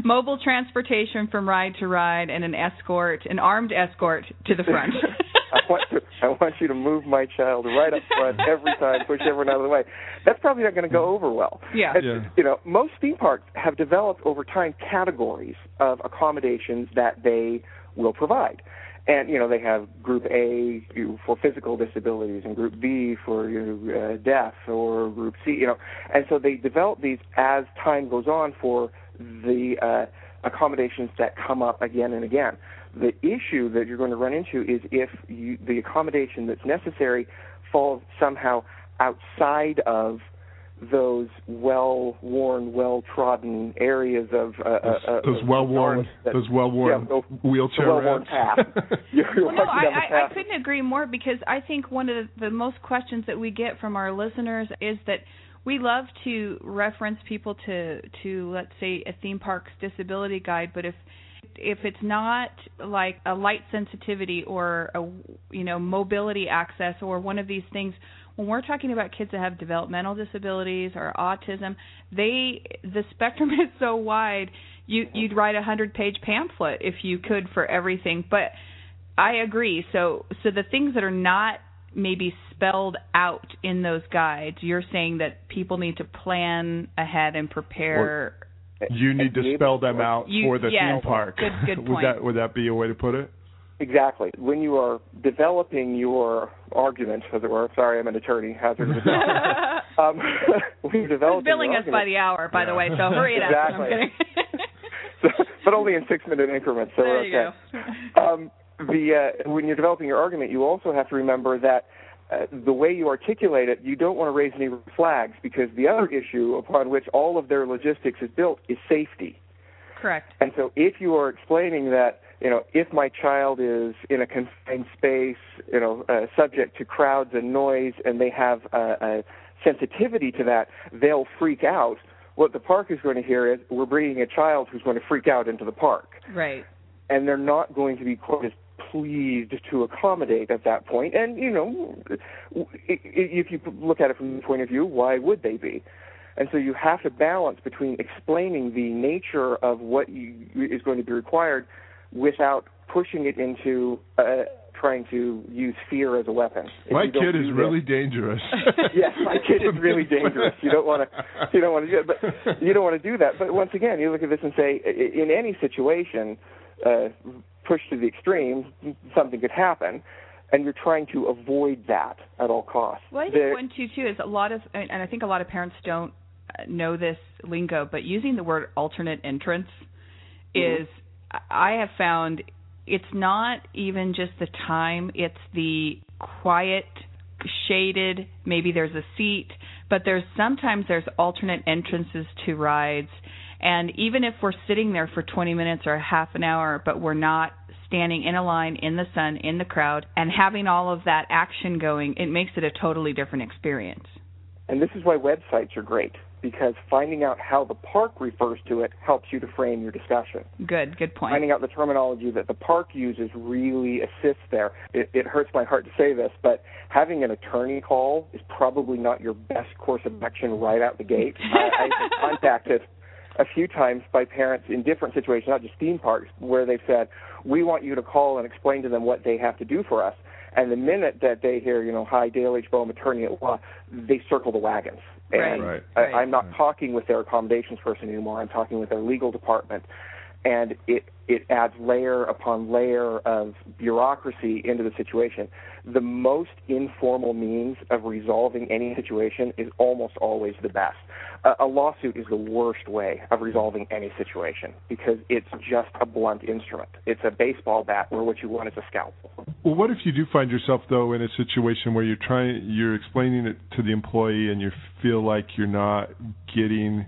mobile transportation from ride to ride and an escort, an armed escort to the front. I want to, I want you to move my child right up front every time, push everyone out of the way. That's probably not going to go over well. Yeah. yeah. You know, most theme parks have developed over time categories of accommodations that they will provide. And you know they have Group A for physical disabilities and Group B for you know, uh, deaf or Group C. You know, and so they develop these as time goes on for the uh, accommodations that come up again and again. The issue that you're going to run into is if you, the accommodation that's necessary falls somehow outside of those well-worn, well-trodden areas of uh, those, uh, those well-worn, that, those well-worn yeah, those, wheelchair well-worn path. you're, you're well, no, I, the path. I couldn't agree more because I think one of the, the most questions that we get from our listeners is that we love to reference people to to let's say a theme park's disability guide, but if if it's not like a light sensitivity or a you know mobility access or one of these things when we're talking about kids that have developmental disabilities or autism they the spectrum is so wide you you'd write a 100 page pamphlet if you could for everything. But I agree. So so the things that are not maybe spelled out in those guides you're saying that people need to plan ahead and prepare you need to spell them out you, for the yes, theme park. Good, good would that would that be a way to put it? Exactly. When you are developing your argument, as it were, sorry, I'm an attorney, hazard of the um, when you're developing billing your us by the hour, by Yeah. the way, so hurry it Exactly. up. I'm so, but only in six minute increments. So there we're okay. you go. Um, the uh, when you're developing your argument, you also have to remember that uh, the way you articulate it, you don't want to raise any flags because the other issue upon which all of their logistics is built is safety. Correct. And so if you are explaining that, you know, if my child is in a confined space, you know, uh, subject to crowds and noise, and they have a, a sensitivity to that, they'll freak out. What the park is going to hear is, we're bringing a child who's going to freak out into the park. Right. And they're not going to be quite as pleased to accommodate at that point. And, you know, i- i- if you look at it from the point of view, why would they be? And so you have to balance between explaining the nature of what you, is going to be required without pushing it into uh, trying to use fear as a weapon. If My kid is really dangerous. yes, my kid is really dangerous. You don't want to, you don't want to do it, but you don't want to do that. But once again, you look at this and say, i- in any situation, uh, pushed to the extreme, something could happen. and you're trying to avoid that at all costs. Well, I think There- one too too is a lot of, and I think a lot of parents don't uh, know this lingo, but using the word alternate entrance Mhm. is, I have found, it's not even just the time; it's the quiet, shaded. Maybe there's a seat, but there's sometimes there's alternate entrances to rides, and even if we're sitting there for 20 minutes or a half an hour, but we're not standing in a line in the sun in the crowd and having all of that action going, it makes it a totally different experience. And this is why websites are great because finding out how the park refers to it helps you to frame your discussion. Good, good point. Finding out the terminology that the park uses really assists there. It, it hurts my heart to say this, but having an attorney call is probably not your best course of action right out the gate. I, I've contacted a few times by parents in different situations, not just theme parks, where they've said, "We want you to call and explain to them what they have to do for us." And the minute that they hear, you know, hi, Dale H. Boam, attorney at law, they circle the wagons. And Right. I, Right. I'm not talking with their accommodations person anymore. I'm talking with their legal department. And it, it adds layer upon layer of bureaucracy into the situation. The most informal means of resolving any situation is almost always the best. A, a lawsuit is the worst way of resolving any situation because it's just a blunt instrument. It's a baseball bat where what you want is a scalpel. Well, what if you do find yourself though in a situation where you're trying, you're explaining it to the employee, and you feel like you're not getting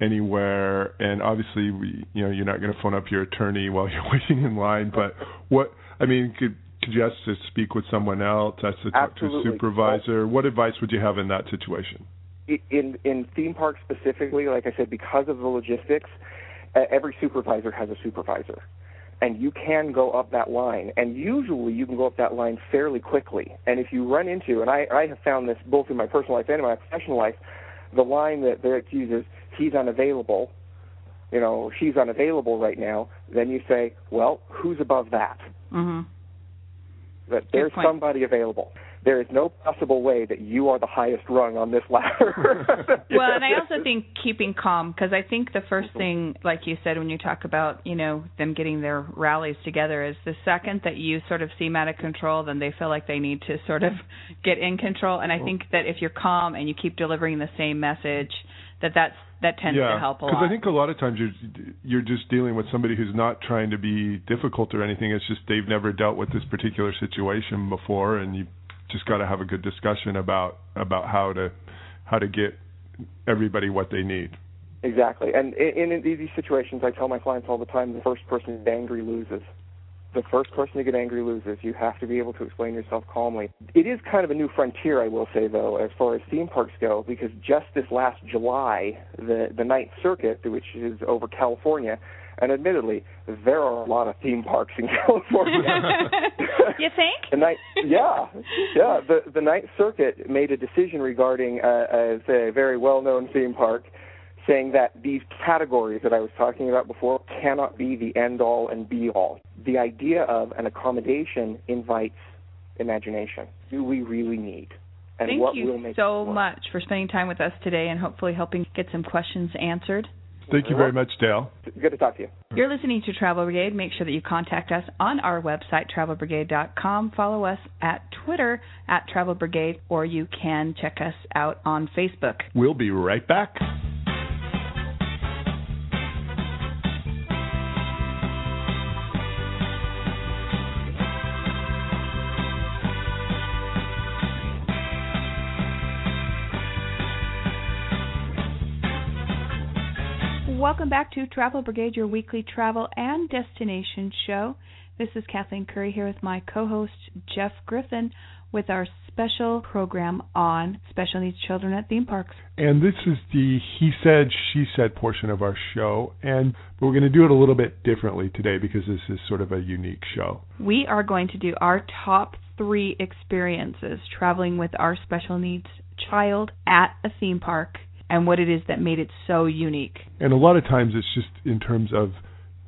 anywhere, and obviously, we, you know, you're not going to phone up your attorney while you're waiting in line. But what, I mean, could could you ask to speak with someone else? Ask to talk to a supervisor. What advice would you have in that situation? in in theme parks specifically, like I said, because of the logistics, every supervisor has a supervisor, and you can go up that line, and usually you can go up that line fairly quickly. And if you run into, and I I have found this both in my personal life and in my professional life, the line that Derek uses, he's unavailable, you know, she's unavailable right now. Then you say, well, who's above that? hmm That there's point. somebody available. There is no possible way that you are the highest rung on this ladder. Well, and I also think keeping calm because I think the first mm-hmm. thing, like you said, when you talk about you know them getting their rallies together, is the second that you sort of seem out of control, then they feel like they need to sort of get in control. And I mm-hmm. think that if you're calm and you keep delivering the same message, that that's that tends yeah, to help a lot. because. I think a lot of times you're you're just dealing with somebody who's not trying to be difficult or anything. It's just they've never dealt with this particular situation before, and you just got to have a good discussion about about how to how to get everybody what they need. Exactly. And in, in these situations, I tell my clients all the time the first person to get angry loses. The first person to get angry loses. You have to be able to explain yourself calmly. It is kind of a new frontier, I will say, though, as far as theme parks go, because just this last July, the, the Ninth Circuit, which is over California, and admittedly, there are a lot of theme parks in California. you think? The night, yeah, yeah. The the Ninth Circuit made a decision regarding uh, uh, a very well-known theme park, saying that these categories that I was talking about before cannot be the end-all and be-all. The idea of an accommodation invites imagination. Do we really need? And Thank what you will make so much for spending time with us today and hopefully helping get some questions answered. Thank you very much, Dale. Good to talk to you. You're listening to Travel Brigade. Make sure that you contact us on our website, travelbrigade.com. Follow us at Twitter at Travel Brigade, or you can check us out on Facebook. We'll be right back. Back to Travel Brigade, your weekly travel and destination show. This is Kathleen Curry here with my co host, Jeff Griffin, with our special program on special needs children at theme parks. And this is the he said, she said portion of our show. And but we're going to do it a little bit differently today because this is sort of a unique show. We are going to do our top three experiences traveling with our special needs child at a theme park and what it is that made it so unique. And a lot of times it's just in terms of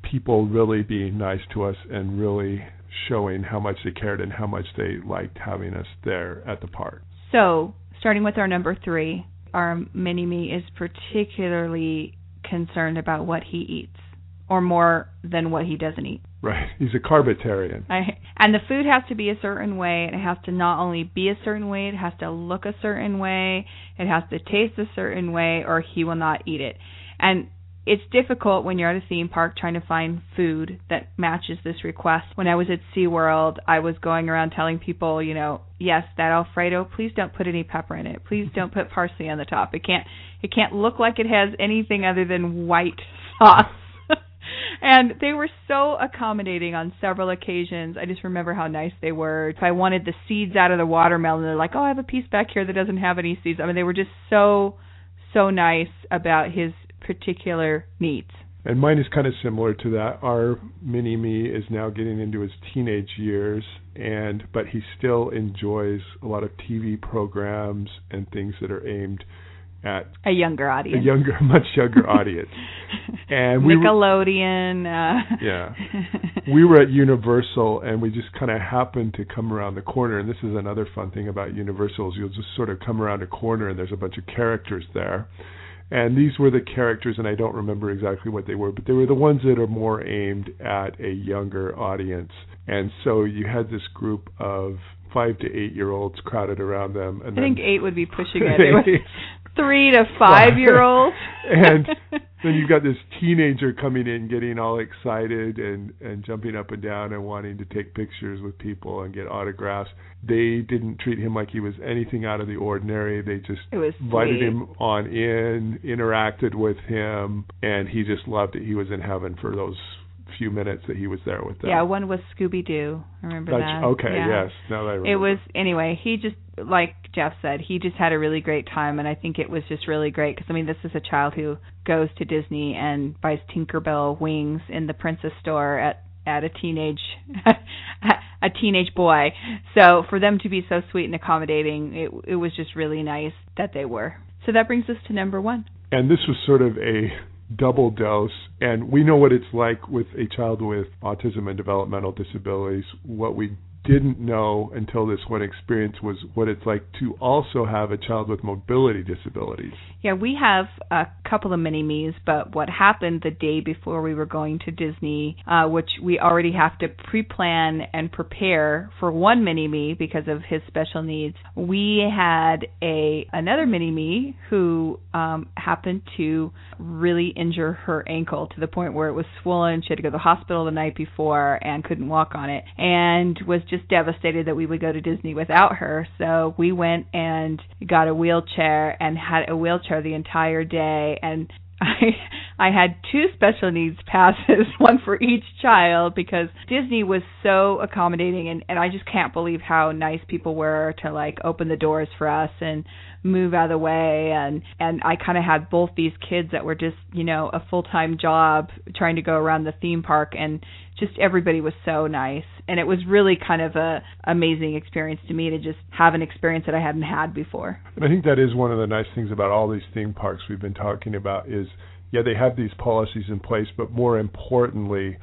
people really being nice to us and really showing how much they cared and how much they liked having us there at the park. So, starting with our number three, our mini me is particularly concerned about what he eats, or more than what he doesn't eat. Right. He's a carbitarian. I, and the food has to be a certain way. It has to not only be a certain way, it has to look a certain way. It has to taste a certain way, or he will not eat it. And it's difficult when you're at a theme park trying to find food that matches this request. When I was at SeaWorld, I was going around telling people, you know, yes, that alfredo, please don't put any pepper in it. Please don't put parsley on the top. It can't it can't look like it has anything other than white sauce. and they were so accommodating on several occasions. I just remember how nice they were. If I wanted the seeds out of the watermelon, they're like, "Oh, I have a piece back here that doesn't have any seeds." I mean, they were just so so nice about his particular needs. And mine is kind of similar to that. Our mini me is now getting into his teenage years, and but he still enjoys a lot of TV programs and things that are aimed at a younger audience, a younger, much younger audience. And we Nickelodeon. Were, uh. yeah, we were at Universal, and we just kind of happened to come around the corner. And this is another fun thing about Universals: you'll just sort of come around a corner, and there's a bunch of characters there and these were the characters, and I don't remember exactly what they were, but they were the ones that are more aimed at a younger audience. And so you had this group of five to eight year olds crowded around them. And I think eight would be pushing it. three to five year olds. and then you've got this teenager coming in getting all excited and and jumping up and down and wanting to take pictures with people and get autographs they didn't treat him like he was anything out of the ordinary they just invited him on in interacted with him and he just loved it he was in heaven for those few minutes that he was there with them. Yeah, one was Scooby Doo. I remember That's, that? Okay, yeah. yes. Now that I remember. It was anyway. He just like Jeff said, he just had a really great time, and I think it was just really great because I mean, this is a child who goes to Disney and buys Tinkerbell wings in the Princess store at at a teenage a teenage boy. So for them to be so sweet and accommodating, it it was just really nice that they were. So that brings us to number 1. And this was sort of a double dose and we know what it's like with a child with autism and developmental disabilities. What we didn't know until this one experience was what it's like to also have a child with mobility disabilities. Yeah, we have a couple of mini me's, but what happened the day before we were going to Disney, uh, which we already have to pre plan and prepare for one mini me because of his special needs, we had a another mini me who um, happened to really injure her ankle to the point where it was swollen. She had to go to the hospital the night before and couldn't walk on it and was just devastated that we would go to Disney without her. So we went and got a wheelchair and had a wheelchair the entire day and I I had two special needs passes, one for each child because Disney was so accommodating and and I just can't believe how nice people were to like open the doors for us and move out of the way and and I kind of had both these kids that were just, you know, a full-time job trying to go around the theme park and just everybody was so nice and it was really kind of a amazing experience to me to just have an experience that I hadn't had before. And I think that is one of the nice things about all these theme parks we've been talking about is yeah, they have these policies in place, but more importantly,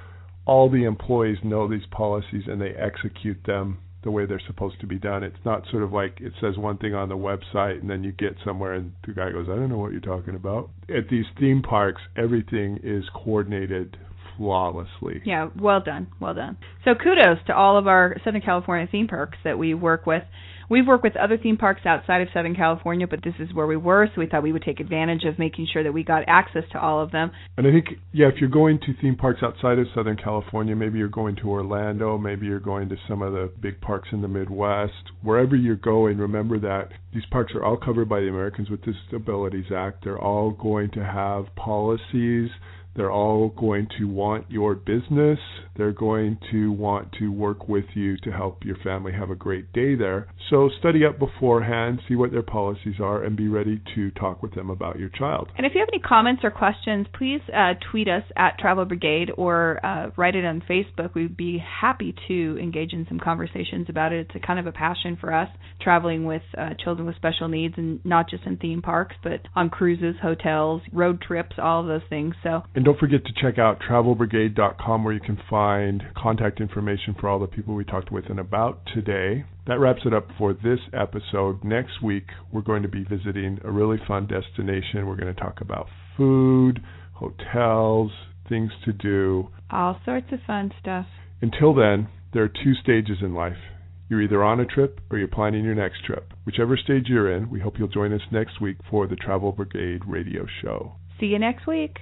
all the employees know these policies and they execute them the way they're supposed to be done. It's not sort of like it says one thing on the website and then you get somewhere and the guy goes, I don't know what you're talking about. At these theme parks, everything is coordinated flawlessly. Yeah, well done, well done. So kudos to all of our Southern California theme parks that we work with. We've worked with other theme parks outside of Southern California, but this is where we were, so we thought we would take advantage of making sure that we got access to all of them. And I think, yeah, if you're going to theme parks outside of Southern California, maybe you're going to Orlando, maybe you're going to some of the big parks in the Midwest, wherever you're going, remember that these parks are all covered by the Americans with Disabilities Act. They're all going to have policies they're all going to want your business. They're going to want to work with you to help your family have a great day there. So study up beforehand, see what their policies are, and be ready to talk with them about your child. And if you have any comments or questions, please uh, tweet us at Travel Brigade or uh, write it on Facebook. We'd be happy to engage in some conversations about it. It's a kind of a passion for us, traveling with uh, children with special needs, and not just in theme parks, but on cruises, hotels, road trips, all of those things. So. And don't forget to check out travelbrigade.com where you can find contact information for all the people we talked with and about today. That wraps it up for this episode. Next week, we're going to be visiting a really fun destination. We're going to talk about food, hotels, things to do. All sorts of fun stuff. Until then, there are two stages in life. You're either on a trip or you're planning your next trip. Whichever stage you're in, we hope you'll join us next week for the Travel Brigade radio show. See you next week.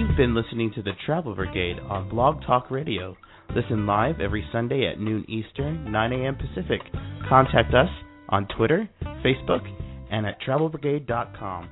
You've been listening to the Travel Brigade on Blog Talk Radio. Listen live every Sunday at noon Eastern, 9 a.m. Pacific. Contact us on Twitter, Facebook, and at travelbrigade.com.